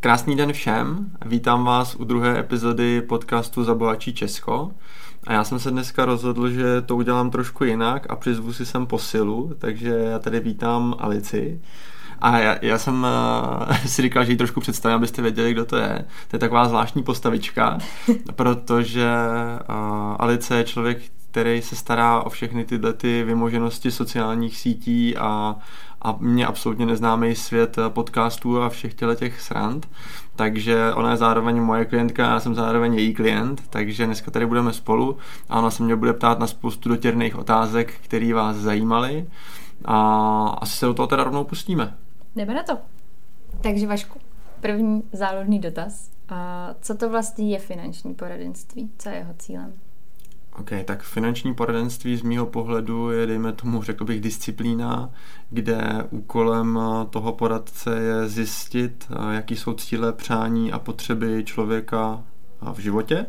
Krásný den všem, vítám vás u druhé epizody podcastu Zabohačí Česko. A já jsem se dneska rozhodl, že to udělám trošku jinak a přizvu si sem posilu, takže já tady vítám Alici. A já, já jsem uh, si říkal, že ji trošku představím, abyste věděli, kdo to je. To je taková zvláštní postavička, protože uh, Alice je člověk, který se stará o všechny tyhle ty vymoženosti sociálních sítí a, a mě absolutně neznámý svět podcastů a všech těle těch srand. Takže ona je zároveň moje klientka, já jsem zároveň její klient, takže dneska tady budeme spolu a ona se mě bude ptát na spoustu dotěrných otázek, které vás zajímaly a asi se do toho teda rovnou pustíme. Jdeme na to. Takže Vašku, první záložný dotaz. A co to vlastně je finanční poradenství? Co je jeho cílem? OK, tak finanční poradenství z mýho pohledu je, dejme tomu, řekl bych, disciplína, kde úkolem toho poradce je zjistit, jaký jsou cíle, přání a potřeby člověka v životě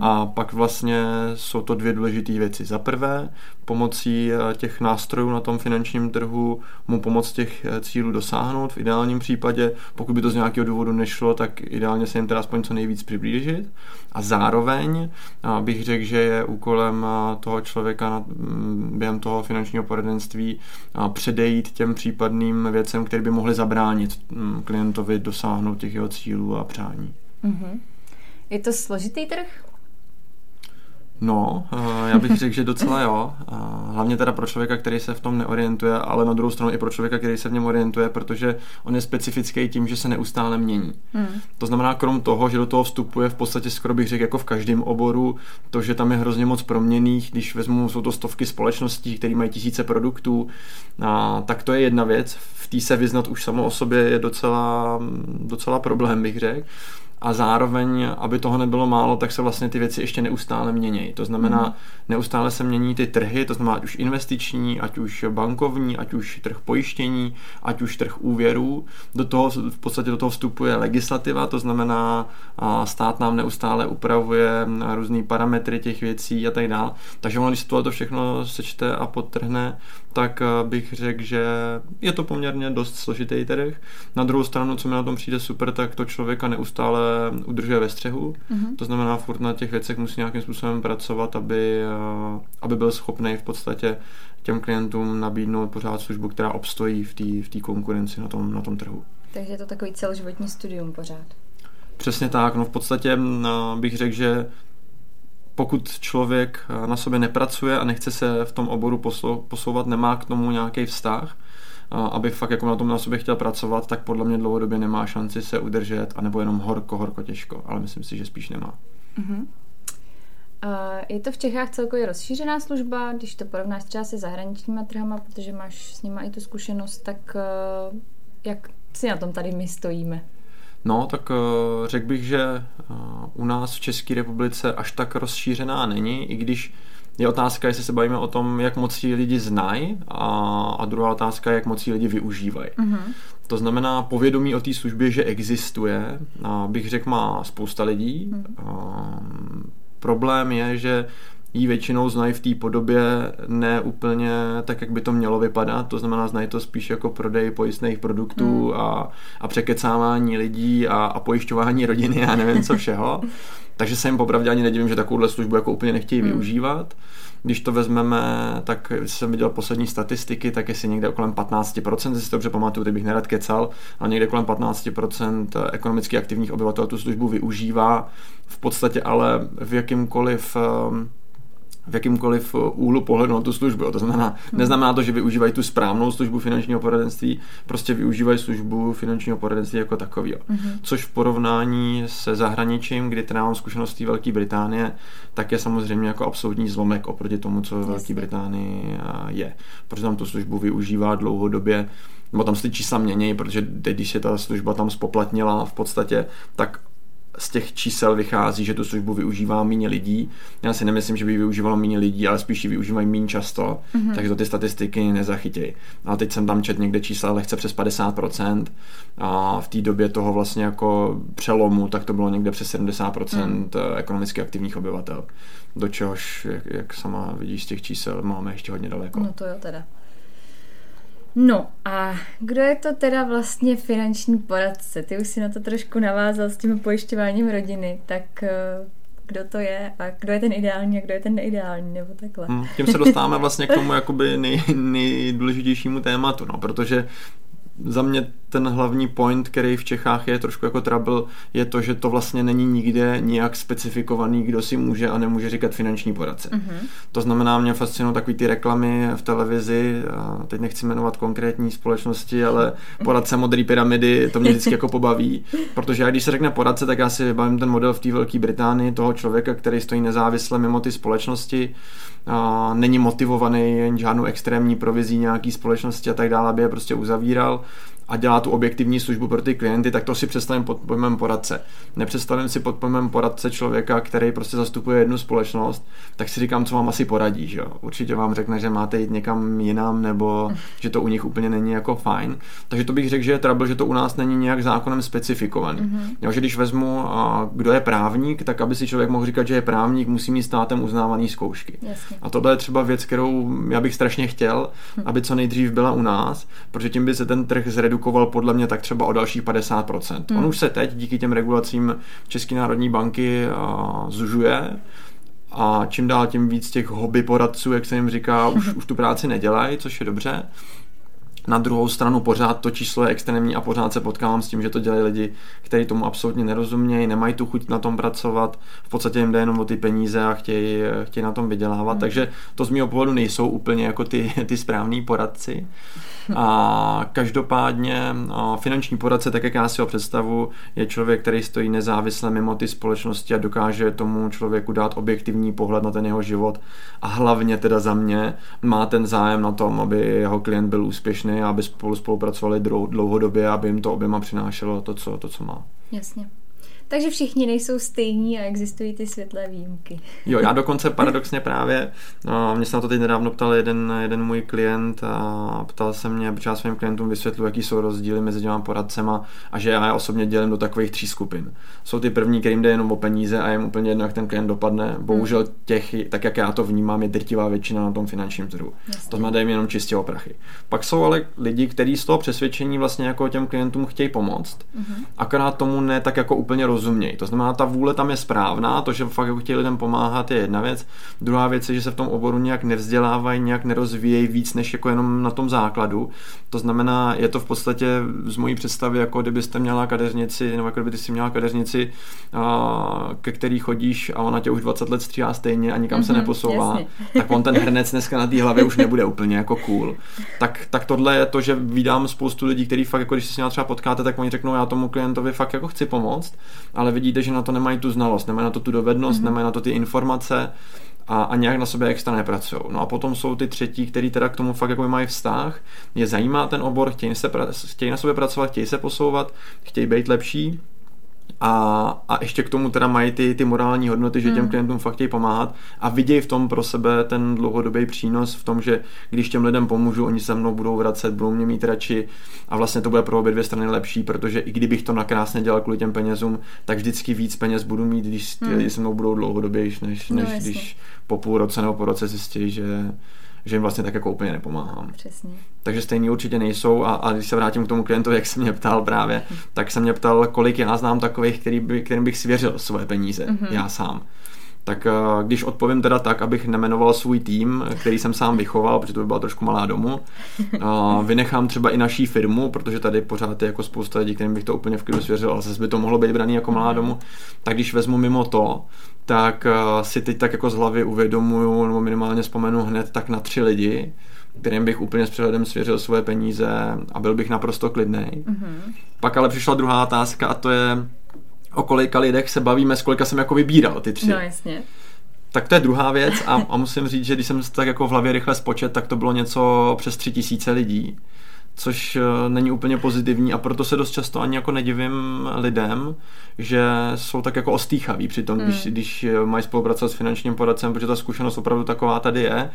a pak vlastně jsou to dvě důležité věci. Za prvé, pomocí eh, těch nástrojů na tom finančním trhu mu pomoct těch eh, cílů dosáhnout. V ideálním případě, pokud by to z nějakého důvodu nešlo, tak ideálně se jim teda aspoň co nejvíc přiblížit. A zároveň eh, bych řekl, že je úkolem toho člověka mm, během toho finančního poradenství předejít těm případným věcem, které by mohly zabránit mm, klientovi dosáhnout těch jeho cílů a přání. Mm-hmm. Je to složitý trh? No, eh, já bych řekl, že docela jo. Eh, hlavně teda pro člověka, který se v tom neorientuje, ale na druhou stranu i pro člověka, který se v něm orientuje, protože on je specifický tím, že se neustále mění. Hmm. To znamená, krom toho, že do toho vstupuje v podstatě skoro bych řekl jako v každém oboru, to, že tam je hrozně moc proměných, když vezmu, jsou to stovky společností, které mají tisíce produktů, a, tak to je jedna věc. V té se vyznat už samo o sobě je docela, docela problém, bych řekl a zároveň, aby toho nebylo málo, tak se vlastně ty věci ještě neustále mění. To znamená, mm. neustále se mění ty trhy, to znamená ať už investiční, ať už bankovní, ať už trh pojištění, ať už trh úvěrů. Do toho v podstatě do toho vstupuje legislativa, to znamená, stát nám neustále upravuje různé parametry těch věcí a tak dále. Takže ono, když se to všechno sečte a podtrhne, tak bych řekl, že je to poměrně dost složitý trh. Na druhou stranu, co mi na tom přijde super, tak to člověka neustále udržuje ve střehu. Mm-hmm. To znamená, furt na těch věcech musí nějakým způsobem pracovat, aby, eh, aby byl schopný v podstatě těm klientům nabídnout pořád službu, která obstojí v té v konkurenci na tom, na tom trhu. Takže je to takový celoživotní studium pořád. Přesně tak, no v podstatě eh, bych řekl, že pokud člověk eh, na sobě nepracuje a nechce se v tom oboru posouvat, nemá k tomu nějaký vztah, aby fakt jako na tom na sobě chtěl pracovat, tak podle mě dlouhodobě nemá šanci se udržet, anebo jenom horko, horko těžko, ale myslím si, že spíš nemá. Uh-huh. Uh, je to v Čechách celkově rozšířená služba, když to porovnáš třeba se zahraničníma trhama, protože máš s nima i tu zkušenost, tak jak si na tom tady my stojíme? No, tak uh, řekl bych, že uh, u nás v České republice až tak rozšířená není, i když je otázka, jestli se bavíme o tom, jak moc ti lidi znají a, a druhá otázka, jak moc lidi využívají. Mm-hmm. To znamená povědomí o té službě, že existuje, a bych řekl, má spousta lidí. Mm-hmm. A, problém je, že ji většinou znají v té podobě ne úplně tak, jak by to mělo vypadat, to znamená znají to spíš jako prodej pojistných produktů mm. a, a překecávání lidí a, a pojišťování rodiny a nevím co všeho. Takže se jim popravdě ani nedivím, že takovouhle službu jako úplně nechtějí hmm. využívat. Když to vezmeme, tak jsem viděl poslední statistiky, tak jestli někde kolem 15%, jestli to dobře pamatuju, teď bych nerad kecal, ale někde kolem 15% ekonomicky aktivních obyvatel tu službu využívá. V podstatě ale v jakýmkoliv um, v jakýmkoliv úhlu pohledu na tu službu. To znamená, hmm. neznamená to, že využívají tu správnou službu finančního poradenství, prostě využívají službu finančního poradenství jako takový. Hmm. Což v porovnání se zahraničím, kdy teda mám zkušenost Velké Británie, tak je samozřejmě jako absolutní zlomek oproti tomu, co ve Velké Británii je. Protože tam tu službu využívá dlouhodobě nebo tam se ty čísla mění, protože teď, když se ta služba tam spoplatnila v podstatě, tak z těch čísel vychází, že tu službu využívá méně lidí. Já si nemyslím, že by ji využívalo méně lidí, ale spíš ji využívají méně často, mm-hmm. takže to ty statistiky nezachytějí. A teď jsem tam čet někde čísla lehce přes 50% a v té době toho vlastně jako přelomu, tak to bylo někde přes 70% mm. ekonomicky aktivních obyvatel. Do čehož, jak, jak sama vidíš z těch čísel, máme ještě hodně daleko. No to jo teda. No a kdo je to teda vlastně finanční poradce? Ty už si na to trošku navázal s tím pojišťováním rodiny, tak eh, kdo to je a kdo je ten ideální a kdo je ten neideální, nebo takhle. Hmm, tím se dostáváme vlastně k tomu jakoby nej, nejdůležitějšímu tématu, no, protože za mě ten hlavní point, který v Čechách je trošku jako trouble, je to, že to vlastně není nikde nijak specifikovaný, kdo si může a nemůže říkat finanční poradce. Mm-hmm. To znamená, mě fascinují takový ty reklamy v televizi, a teď nechci jmenovat konkrétní společnosti, ale poradce modré pyramidy, to mě vždycky jako pobaví, protože já když se řekne poradce, tak já si vybavím ten model v té Velké Británii, toho člověka, který stojí nezávisle mimo ty společnosti, a není motivovaný jen žádnou extrémní provizí nějaký společnosti a tak dále, aby je prostě uzavíral a dělá tu objektivní službu pro ty klienty, tak to si představím pod pojmem poradce. Nepředstavím si pod pojmem poradce člověka, který prostě zastupuje jednu společnost, tak si říkám, co vám asi poradí. Že? Určitě vám řekne, že máte jít někam jinam, nebo že to u nich úplně není jako fajn. Takže to bych řekl, že je trouble, že to u nás není nějak zákonem specifikovaný. Mm-hmm. Jo, že když vezmu, kdo je právník, tak aby si člověk mohl říkat, že je právník, musí mít státem uznávaný zkoušky. Jasně. A tohle je třeba věc, kterou já bych strašně chtěl, hm. aby co nejdřív byla u nás, protože tím by se ten trh zredukoval zredukoval podle mě tak třeba o dalších 50%. Hmm. On už se teď díky těm regulacím České národní banky uh, zužuje a čím dál tím víc těch hobby poradců, jak se jim říká, už, už tu práci nedělají, což je dobře. Na druhou stranu pořád to číslo je extrémní a pořád se potkávám s tím, že to dělají lidi, kteří tomu absolutně nerozumějí, nemají tu chuť na tom pracovat, v podstatě jim jde jenom o ty peníze a chtějí, chtějí na tom vydělávat, hmm. takže to z mého pohledu nejsou úplně jako ty, ty správní poradci. A každopádně finanční poradce, tak jak já si ho představu, je člověk, který stojí nezávisle mimo ty společnosti a dokáže tomu člověku dát objektivní pohled na ten jeho život a hlavně teda za mě má ten zájem na tom, aby jeho klient byl úspěšný aby spolu spolupracovali dlouhodobě, aby jim to oběma přinášelo to, co, to, co má. Jasně. Takže všichni nejsou stejní a existují ty světlé výjimky. Jo, já dokonce paradoxně právě, no, mě se na to teď nedávno ptal jeden, jeden můj klient a ptal se mě, protože já svým klientům vysvětlu, jaký jsou rozdíly mezi těma poradcema a že já je osobně dělím do takových tří skupin. Jsou ty první, kterým jde jenom o peníze a jim úplně jedno, jak ten klient dopadne. Bohužel těch, tak jak já to vnímám, je drtivá většina na tom finančním trhu. Jasně. To znamená, jim jenom čistě o prachy. Pak jsou ale lidi, kteří z toho přesvědčení vlastně jako těm klientům chtějí pomoct, mm-hmm. akorát tomu ne tak jako úplně roz rozumějí. To znamená, ta vůle tam je správná, to, že fakt jako chtějí lidem pomáhat, je jedna věc. Druhá věc je, že se v tom oboru nějak nevzdělávají, nějak nerozvíjejí víc než jako jenom na tom základu. To znamená, je to v podstatě z mojí představy, jako kdybyste měla kadeřnici, nebo jako kdyby si měla kadeřnici, ke který chodíš a ona tě už 20 let stříhá stejně a nikam mm-hmm, se mhm, neposouvá, jasně. tak on ten hrnec dneska na té hlavě už nebude úplně jako cool. Tak, tak tohle je to, že vydám spoustu lidí, kteří fakt, jako když se s ním třeba potkáte, tak oni řeknou, já tomu klientovi fakt jako chci pomoct ale vidíte, že na to nemají tu znalost, nemají na to tu dovednost, mm-hmm. nemají na to ty informace a, a nějak na sobě extra nepracují. No a potom jsou ty třetí, který teda k tomu fakt jako mají vztah, je zajímá ten obor, chtějí, se, chtějí na sobě pracovat, chtějí se posouvat, chtějí být lepší, a, a ještě k tomu teda mají ty, ty morální hodnoty, že těm hmm. klientům fakt chtějí pomáhat a vidějí v tom pro sebe ten dlouhodobý přínos v tom, že když těm lidem pomůžu, oni se mnou budou vracet, budou mě mít radši a vlastně to bude pro obě dvě strany lepší, protože i kdybych to nakrásně dělal kvůli těm penězům, tak vždycky víc peněz budu mít, když ty hmm. lidi se mnou budou dlouhodobější, než, než no, když po půl roce nebo po roce zjistí, že že jim vlastně tak jako úplně nepomáhám. Přesně. Takže stejný určitě nejsou a, a když se vrátím k tomu klientovi, jak se mě ptal právě, tak se mě ptal, kolik já znám takových, který by, kterým bych svěřil svoje peníze, mm-hmm. já sám. Tak eh, když odpovím teda tak, abych nemenoval svůj tým, který jsem sám vychoval, protože to by byla trošku malá domu, vynechám třeba i naší firmu, protože tady pořád je jako spousta lidí, kterým bych to úplně v klidu svěřil, ale zase by to mohlo být braný jako malá mhm. domu, tak když vezmu mimo to, tak uh, si teď tak jako z hlavy uvědomuju, nebo minimálně vzpomenu hned tak na tři lidi, kterým bych úplně s přehledem svěřil svoje peníze a byl bych naprosto klidný. Mm-hmm. Pak ale přišla druhá otázka a to je, o kolika lidech se bavíme, s kolika jsem jako vybíral ty tři. No jasně. Tak to je druhá věc a, a musím říct, že když jsem tak jako v hlavě rychle spočet, tak to bylo něco přes tři tisíce lidí což eh, není úplně pozitivní a proto se dost často ani jako nedivím lidem, že jsou tak jako ostýchaví při tom, hmm. když, když mají spolupracovat s finančním poradcem, protože ta zkušenost opravdu taková tady je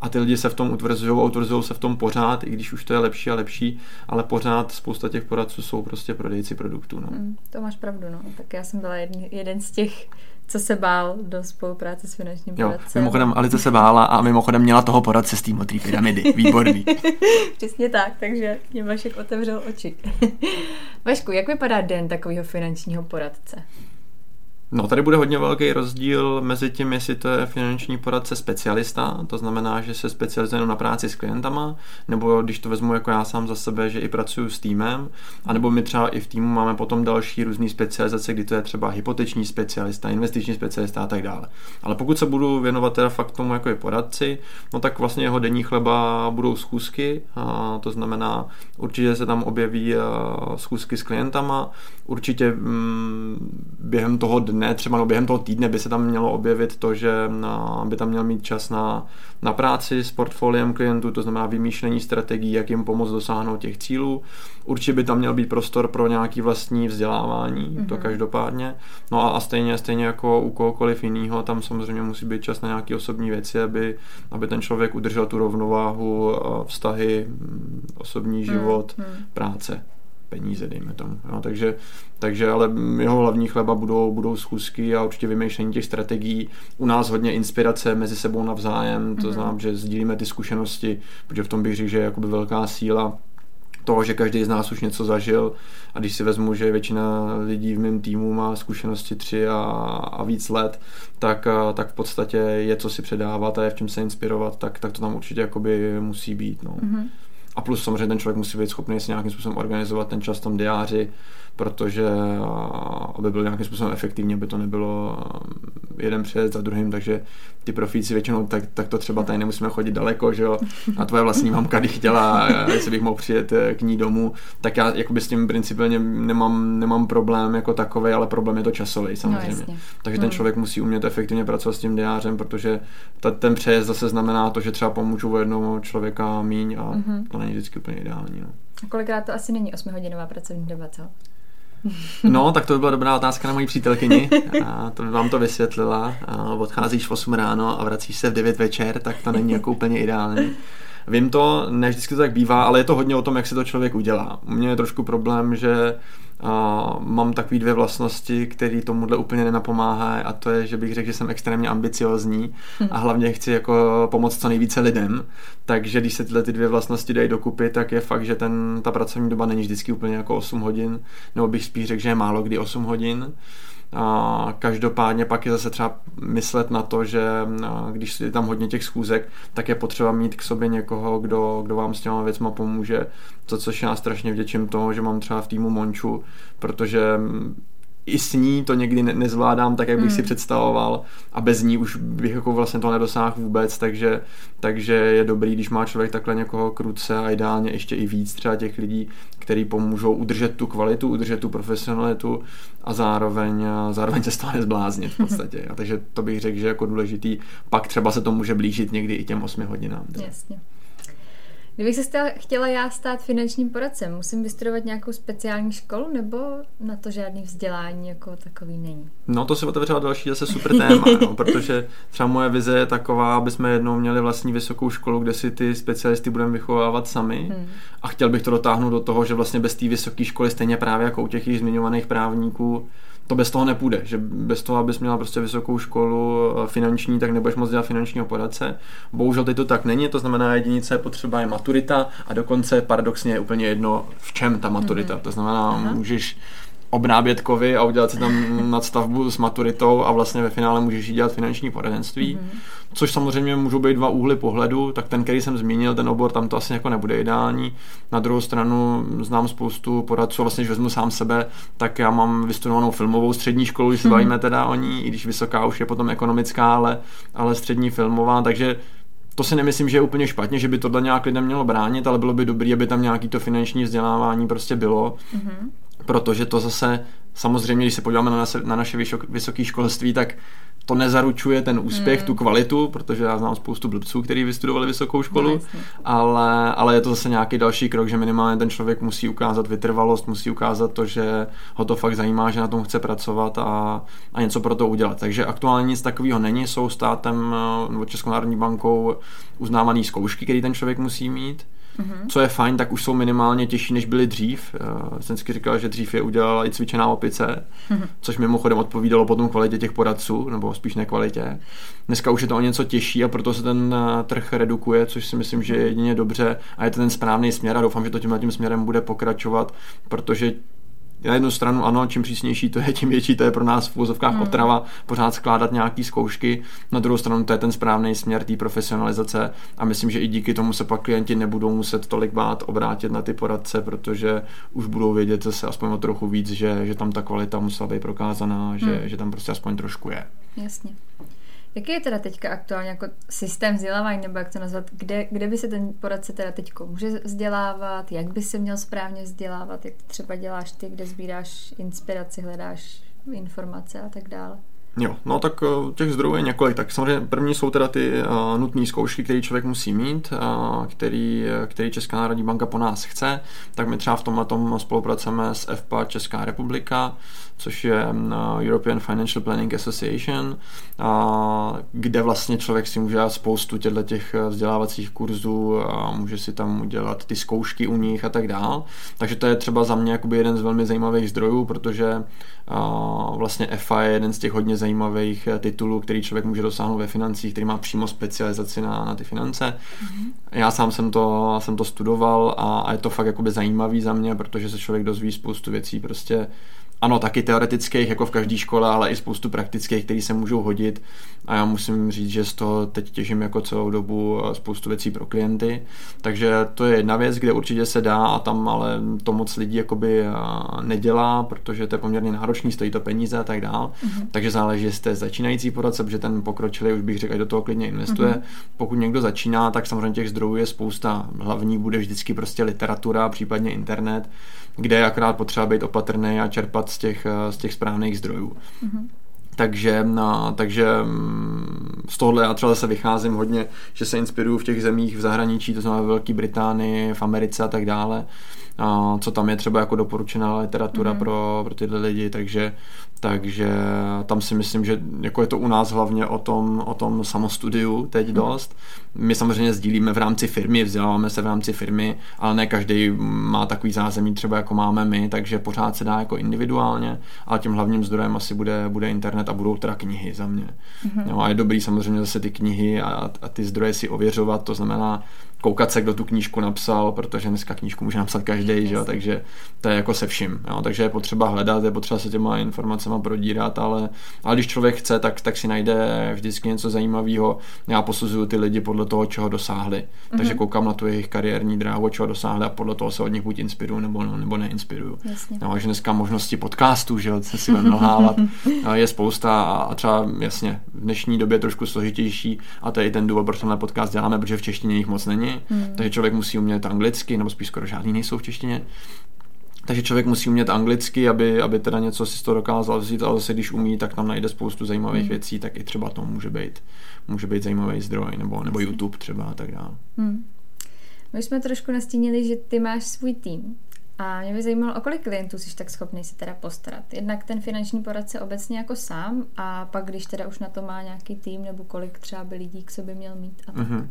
a ty lidi se v tom utvrzují a utvrzují se v tom pořád, i když už to je lepší a lepší, ale pořád spousta těch poradců jsou prostě prodejci produktů. No. Hmm, to máš pravdu, no. Tak já jsem byla jeden, jeden z těch co se bál do spolupráce s finančním jo, poradcem. Mimochodem, Alice se bála a mimochodem měla toho poradce z té pyramidy. Výborný. Přesně tak, takže mě Vašek otevřel oči. Vašku, jak vypadá den takového finančního poradce? No, tady bude hodně velký rozdíl mezi tím, jestli to je finanční poradce specialista, to znamená, že se specializuje na práci s klientama, nebo když to vezmu jako já sám za sebe, že i pracuji s týmem, anebo my třeba i v týmu máme potom další různé specializace, kdy to je třeba hypoteční specialista, investiční specialista a tak dále. Ale pokud se budu věnovat teda fakt tomu jako je poradci, no tak vlastně jeho denní chleba budou schůzky, a to znamená, určitě se tam objeví schůzky s klientama, určitě mm, během toho dne, třeba no během toho týdne by se tam mělo objevit to, že na, by tam měl mít čas na, na práci s portfoliem klientů, to znamená vymýšlení strategií, jak jim pomoct dosáhnout těch cílů. Určitě by tam měl být prostor pro nějaký vlastní vzdělávání, mm-hmm. to mhm. každopádně. No a, a stejně, stejně jako u kohokoliv jiného, tam samozřejmě musí být čas na nějaké osobní věci, aby, aby ten člověk udržel tu rovnováhu, vztahy, osobní život, mm-hmm. práce peníze, dejme tomu. Jo. Takže, takže ale jeho hlavní chleba budou, budou schůzky a určitě vymýšlení těch strategií. U nás hodně inspirace mezi sebou navzájem, to mm-hmm. znamená, že sdílíme ty zkušenosti, protože v tom bych řekl, že je jakoby velká síla toho, že každý z nás už něco zažil a když si vezmu, že většina lidí v mém týmu má zkušenosti tři a, a víc let, tak, tak v podstatě je co si předávat a je v čem se inspirovat, tak, tak to tam určitě jakoby musí být. No. Mm-hmm. A plus samozřejmě ten člověk musí být schopný si nějakým způsobem organizovat ten čas v tom diáři, protože aby byl nějakým způsobem efektivní, aby to nebylo jeden před za druhým, takže ty profíci většinou tak, tak to třeba tady nemusíme chodit daleko, že jo, a tvoje vlastní mamka, když chtěla, jestli bych mohl přijet eh, k ní domů, tak já jakoby s tím principálně nemám, nemám problém jako takový, ale problém je to časový no, samozřejmě. No, takže ten hmm. člověk musí umět efektivně pracovat s tím diářem, protože ta, ten přejezd zase znamená to, že třeba pomůžu o jednomu člověka míň a mm-hmm. to není vždycky úplně ideální. No. Kolikrát to asi není 8-hodinová pracovní doba, co? No, tak to by byla dobrá otázka na moji přítelkyni. A to by vám to vysvětlila. A odcházíš v 8 ráno a vracíš se v 9 večer, tak to není jako úplně ideální. Vím to, ne vždycky to tak bývá, ale je to hodně o tom, jak si to člověk udělá. U mě je trošku problém, že a mám takové dvě vlastnosti, které tomuhle úplně nenapomáhají a to je, že bych řekl, že jsem extrémně ambiciozní a hlavně chci jako pomoct co nejvíce lidem, takže když se tyhle ty dvě vlastnosti dají dokupy, tak je fakt, že ten, ta pracovní doba není vždycky úplně jako 8 hodin, nebo bych spíš řekl, že je málo kdy 8 hodin. A každopádně pak je zase třeba myslet na to, že když je tam hodně těch schůzek, tak je potřeba mít k sobě někoho, kdo, kdo vám s těma věcma pomůže, za což já strašně vděčím toho, že mám třeba v týmu Monču, protože i s ní to někdy ne- nezvládám tak, jak bych hmm. si představoval a bez ní už bych jako vlastně to nedosáhl vůbec, takže, takže je dobrý, když má člověk takhle někoho kruce a ideálně ještě i víc třeba těch lidí, který pomůžou udržet tu kvalitu, udržet tu profesionalitu a zároveň, zároveň se z toho nezbláznit v podstatě. A takže to bych řekl, že jako důležitý, pak třeba se to může blížit někdy i těm 8 hodinám. Jasně. Kdybych se chtěla já stát finančním poradcem, musím vystudovat nějakou speciální školu nebo na to žádný vzdělání jako takový není? No to se otevřela další zase super téma, no, protože třeba moje vize je taková, aby jsme jednou měli vlastní vysokou školu, kde si ty specialisty budeme vychovávat sami hmm. a chtěl bych to dotáhnout do toho, že vlastně bez té vysoké školy stejně právě jako u těch zmiňovaných právníků to bez toho nepůjde, že bez toho, abys měla prostě vysokou školu eh, finanční, tak nebudeš moc dělat finančního poradce. Bohužel teď to tak není, to znamená jediné, co je potřeba, je maturita a dokonce paradoxně je úplně jedno, v čem ta maturita. Mm-hmm. To znamená, Aha. můžeš obnábět kovy a udělat si tam nadstavbu s maturitou a vlastně ve finále můžeš dělat finanční poradenství, mm-hmm. což samozřejmě můžou být dva úhly pohledu, tak ten, který jsem zmínil, ten obor, tam to asi jako nebude ideální. Na druhou stranu znám spoustu poradců, vlastně když vezmu sám sebe, tak já mám vystudovanou filmovou střední školu, když se mm-hmm. bavíme teda o ní, i když vysoká už je potom ekonomická, ale, ale střední filmová, takže to si nemyslím, že je úplně špatně, že by tohle nějak lidem mělo bránit, ale bylo by dobré, aby tam nějaký to finanční vzdělávání prostě bylo. Mm-hmm protože to zase samozřejmě, když se podíváme na, naše, na naše vysoké školství, tak to nezaručuje ten úspěch, Hmm. tu kvalitu, protože já znám spoustu blbců, kteří vystudovali vysokou školu, No, jasně. ale, ale je to zase nějaký další krok, že minimálně ten člověk musí ukázat vytrvalost, musí ukázat to, že ho to fakt zajímá, že na tom chce pracovat a, a něco pro to udělat. Takže aktuálně nic takového není, jsou státem eh, nebo Českou národní bankou uznávané zkoušky, které ten člověk musí mít. Mhm. Co je fajn, tak už jsou minimálně těžší, než byly dřív. Eh, Jsem vždycky říkal, že dřív je udělala i cvičená opice, což mimochodem odpovídalo potom kvalitě těch poradců, nebo spíš nekvalitě. Dneska už je to o něco těžší a proto se ten eh, trh redukuje, což si myslím, že je jedině dobře a je to ten správný směr a doufám, že to tímhle tím směrem bude pokračovat, protože na jednu stranu ano, čím přísnější to je, tím větší to je pro nás v úzovkách Hmm. otrava pořád skládat nějaký zkoušky. Na druhou stranu to je ten správný směr té profesionalizace a myslím, že i díky tomu se pak klienti nebudou muset tolik bát obrátit na ty poradce, protože už budou vědět zase aspoň o trochu víc, že, že tam ta kvalita musela být prokázaná, že, Hmm. že tam prostě aspoň trošku je. Jasně. Jaký je teda teďka aktuálně jako systém vzdělávání, nebo jak to nazvat, kde, kde by se ten poradce teda teď může vzdělávat, jak by se měl správně vzdělávat, jak to třeba děláš ty, kde sbíráš inspiraci, hledáš informace a tak dále. Jo, no tak eh, těch zdrojů je několik. Tak samozřejmě první jsou teda ty uh, nutné zkoušky, které člověk musí mít, uh, který, který Česká národní banka po nás chce. Tak my třeba v tomhle tom spolupracujeme s FPA Česká republika, což je uh, European Financial Planning Association, kde vlastně člověk si může dát spoustu těchto těch vzdělávacích kurzů a může si tam udělat ty zkoušky u nich a tak dál. Takže to je třeba za mě jakoby jeden z velmi zajímavých zdrojů, protože vlastně FA je jeden z těch hodně zajímavých eh, titulů, který člověk může dosáhnout ve financích, který má přímo specializaci na, na ty finance. Mm-hmm. Já sám jsem to, jsem to studoval a, a je to fakt jakoby zajímavý za mě, protože se člověk dozví spoustu věcí prostě ano, taky teoretických, jako v každé škole, ale i spoustu praktických, které se můžou hodit. A já musím říct, že z toho teď těžím jako celou dobu spoustu věcí pro klienty. Takže to je jedna věc, kde určitě se dá a tam ale to moc lidí jakoby nedělá, protože to je poměrně náročný, stojí to peníze a tak dál. Mm-hmm. Takže záleží, jestli jste začínající poradce, protože ten pokročilý už bych řekl, do toho klidně investuje. Mm-hmm. Pokud někdo začíná, tak samozřejmě těch zdrojů je spousta. Hlavní bude vždycky prostě literatura, případně internet, kde je akorát potřeba být opatrný a čerpat z těch, z těch správných zdrojů. Mm-hmm. Takže, no, takže mm, z tohohle já třeba zase vycházím hodně, že se inspiruju v těch zemích v zahraničí, to znamená ve Velké Británii, v Americe a tak dále, a co tam je třeba jako doporučená literatura mm. pro, pro tyhle lidi, takže, takže tam si myslím, že jako je to u nás hlavně o tom, o tom samostudiu teď mm. dost. My samozřejmě sdílíme v rámci firmy, vzděláváme se v rámci firmy, ale ne každý má takový zázemí třeba jako máme my, takže pořád se dá jako individuálně, ale tím hlavním zdrojem asi bude, bude internet a budou teda knihy za mě. Mm-hmm. No a je dobrý samozřejmě zase ty knihy a, a ty zdroje si ověřovat, to znamená koukat se, kdo tu knížku napsal, protože dneska knížku může napsat každý, že jo, takže to je jako se vším. Jo, takže je potřeba hledat, je potřeba se těma informacemi prodírat, ale, ale když člověk chce, tak, tak si najde vždycky něco zajímavého. Já posuzuju ty lidi podle toho, čeho dosáhli. Mm-hmm. Takže koukám na tu jejich kariérní dráhu, čeho dosáhli a podle toho se od nich buď inspiruju nebo, nebo neinspiruju. Jasně. No, že dneska možnosti podcastů, že jo, se si budeme nalhávat, je spousta a třeba jasně v dnešní době trošku složitější a to je i ten důvod, proč tenhle podcast děláme, protože v češtině jich moc není, hmm. takže člověk musí umět anglicky, nebo spíš skoro žádný nejsou v češtině. Takže člověk musí umět anglicky, aby, aby teda něco si z toho dokázal vzít, ale zase když umí, tak tam najde spoustu zajímavých hmm. věcí, tak i třeba to může být, může být zajímavý zdroj, nebo, nebo YouTube třeba a tak dále. Hmm. My jsme trošku nastínili, že ty máš svůj tým. A mě by zajímalo, o kolik klientů jsi tak schopný si teda postarat. Jednak ten finanční poradce obecně jako sám a pak když teda už na to má nějaký tým nebo kolik třeba by lidí k sobě měl mít. A tak. Mm-hmm.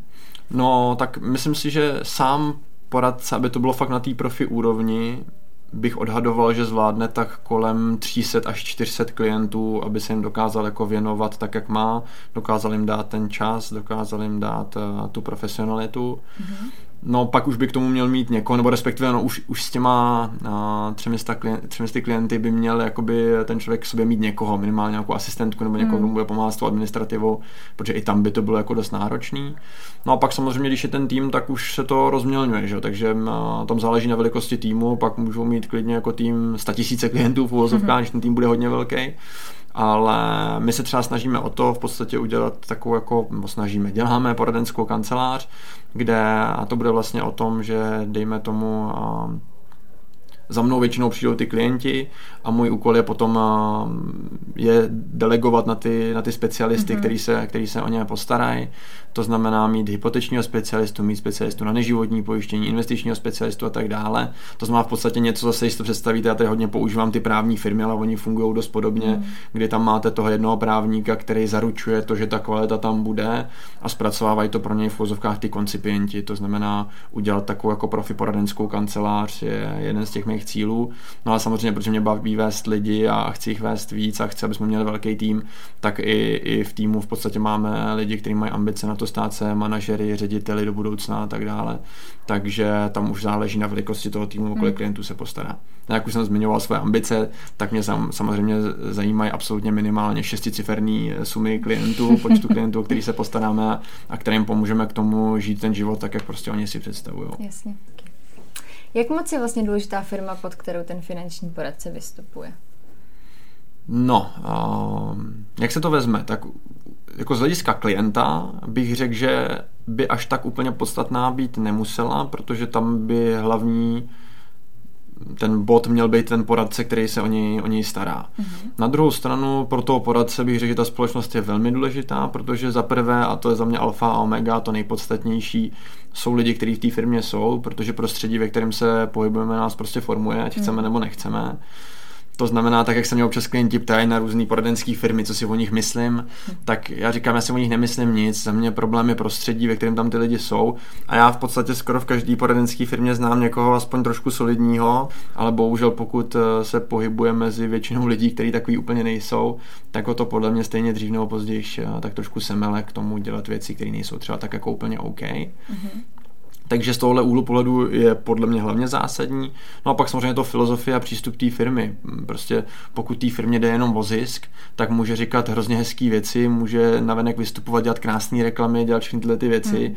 No tak myslím si, že sám poradce, aby to bylo fakt na té profi úrovni, bych odhadoval, že zvládne tak kolem 300 až 400 klientů, aby se jim dokázal jako věnovat tak, jak má, dokázal jim dát ten čas, dokázal jim dát uh, tu profesionalitu. Mm-hmm. No pak už by k tomu měl mít někoho, nebo respektive no, už, už s těma uh, třemi klienty, klienty by měl jakoby ten člověk k sobě mít někoho, minimálně nějakou asistentku nebo někoho, kdo mm. bude pomáhat s tou administrativou, protože i tam by to bylo jako dost náročný. No a pak samozřejmě, když je ten tým, tak už se to rozmělňuje, že? takže uh, tam záleží na velikosti týmu, pak můžou mít klidně jako tým 100 tisíce klientů v uvozovkách, mm-hmm. když ten tým bude hodně velký ale my se třeba snažíme o to v podstatě udělat takovou jako, snažíme, děláme poradenskou kancelář, kde, a to bude vlastně o tom, že dejme tomu za mnou většinou přijdou ty klienti a můj úkol je potom je delegovat na ty, na ty specialisty, mm-hmm. který, se, který se o ně postarají. To znamená mít hypotečního specialistu, mít specialistu na neživotní pojištění, investičního specialistu a tak dále. To znamená v podstatě něco, zase si to představíte, já tady hodně používám ty právní firmy, ale oni fungují dost podobně, mm. kdy tam máte toho jednoho právníka, který zaručuje to, že ta kvalita tam bude a zpracovávají to pro něj v vozovkách ty koncipienti. To znamená udělat takovou jako profi poradenskou kancelář je jeden z těch mých cílů. No ale samozřejmě, protože mě baví vést lidi a chci jich vést víc a chci, aby jsme měli velký tým, tak i, i v týmu v podstatě máme lidi, kteří mají ambice na to stát se manažery, řediteli do budoucna a tak dále. Takže tam už záleží na velikosti toho týmu, kolik hmm. klientů se postará. A jak už jsem zmiňoval své ambice, tak mě sam, samozřejmě zajímají absolutně minimálně šesticiferní sumy klientů, počtu klientů, který se postaráme a kterým pomůžeme k tomu žít ten život tak, jak prostě oni si představují. Jasně. Jak moc je vlastně důležitá firma, pod kterou ten finanční poradce vystupuje? No, uh, jak se to vezme? Tak jako z hlediska klienta bych řekl, že by až tak úplně podstatná být nemusela, protože tam by hlavní ten bod měl být ten poradce, který se o něj, o něj stará. Mm-hmm. Na druhou stranu pro toho poradce bych řekl, že ta společnost je velmi důležitá, protože za prvé, a to je za mě alfa a omega, to nejpodstatnější, jsou lidi, kteří v té firmě jsou, protože prostředí, ve kterém se pohybujeme, nás prostě formuje, ať chceme mm. nebo nechceme. To znamená, tak jak se mě občas klienti ptají na různé poradenské firmy, co si o nich myslím, tak já říkám, já si o nich nemyslím nic, za mě problém je prostředí, ve kterém tam ty lidi jsou a já v podstatě skoro v každé poradenské firmě znám někoho aspoň trošku solidního, ale bohužel pokud eh, se pohybuje mezi většinou lidí, kteří takový úplně nejsou, tak o to podle mě stejně dřív nebo později eh, tak trošku semele k tomu dělat věci, které nejsou třeba tak jako úplně OK. Mm-hmm. Takže z tohohle úhlu pohledu je podle mě hlavně zásadní. No a pak samozřejmě to filozofie a přístup té firmy. Prostě pokud té firmě jde jenom o zisk, tak může říkat hrozně hezké věci, může navenek vystupovat, dělat krásné reklamy, dělat všechny tyhle ty věci. Hmm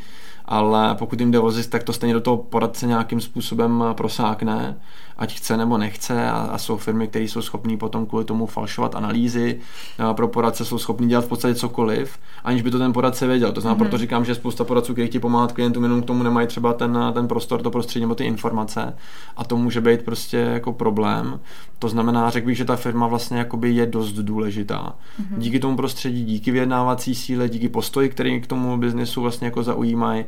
ale pokud jim jde o zisk, tak to stejně do toho poradce nějakým způsobem prosákne, ať chce nebo nechce a, a jsou firmy, které jsou schopné potom kvůli tomu falšovat analýzy, a pro poradce jsou schopní dělat v podstatě cokoliv, aniž by to ten poradce věděl. To znamená, mm-hmm. proto říkám, že spousta poradců, kteří ti pomáhat klientům, jenom k tomu nemají třeba ten, ten prostor, to prostředí nebo ty informace a to může být prostě jako problém. To znamená, řekl bych, že ta firma vlastně jakoby je dost důležitá. Mm-hmm. Díky tomu prostředí, díky vyjednávací síle, díky postoji, který k tomu biznesu vlastně jako zaujímají,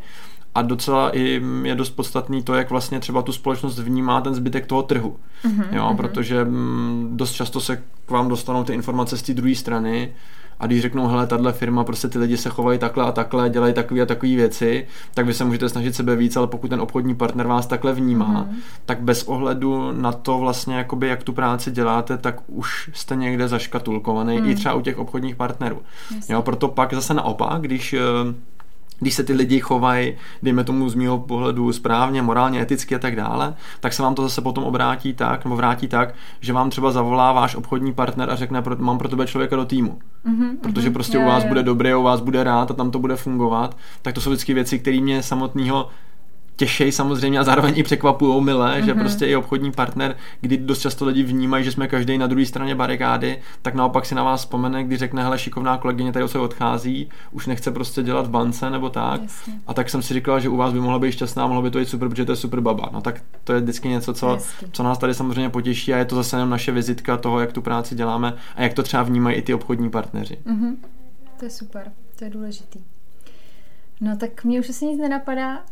a docela i je dost podstatný to, jak vlastně třeba tu společnost vnímá ten zbytek toho trhu. Mm-hmm, jo, mm-hmm. protože mm, dost často se k vám dostanou ty informace z té druhé strany a když řeknou, hele, tahle firma, prostě ty lidi se chovají takhle a takhle, dělají takové a takové věci, tak vy se můžete snažit sebe víc, ale pokud ten obchodní partner vás takhle vnímá, mm-hmm. tak bez ohledu na to vlastně, jakoby, jak tu práci děláte, tak už jste někde zaškatulkovaný, mm. i třeba u těch obchodních partnerů. Yes. Jo, proto pak zase naopak, když eh, když se ty lidi chovají, dejme tomu z mého pohledu správně, morálně, eticky a tak dále, tak se vám to zase potom obrátí tak, nebo vrátí tak, že vám třeba zavolá váš obchodní partner a řekne, mám pro tebe člověka do týmu. Mm-hmm, protože prostě mm-hmm, u vás je, bude dobrý, u vás bude rád a tam to bude fungovat. Tak to jsou vždycky věci, které mě samotného těšej samozřejmě a zároveň i překvapují milé, mm-hmm. že mhm. prostě i obchodní partner, kdy dost často lidi vnímají, že jsme každý na druhé straně barikády, tak naopak si na vás vzpomene, kdy řekne, hele, šikovná kolegyně tady se odchází, už nechce prostě dělat v bance nebo tak. Jasně. A tak jsem si říkal, že u vás by mohla být šťastná, mohlo by to být super, protože to je super baba. No tak to je vždycky něco, co, co nás tady samozřejmě potěší a je to zase jenom naše vizitka toho, jak tu práci děláme a jak to třeba vnímají i ty obchodní partneři. Mm-hmm. To je super, to je důležitý. No tak mě už asi nic nenapadá,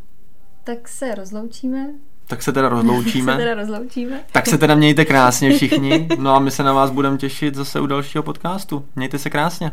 tak se rozloučíme. Tak se teda rozloučíme. tak se teda rozloučíme. tak se teda mějte krásně všichni. No a my se na vás budeme těšit zase u dalšího podcastu. Mějte se krásně.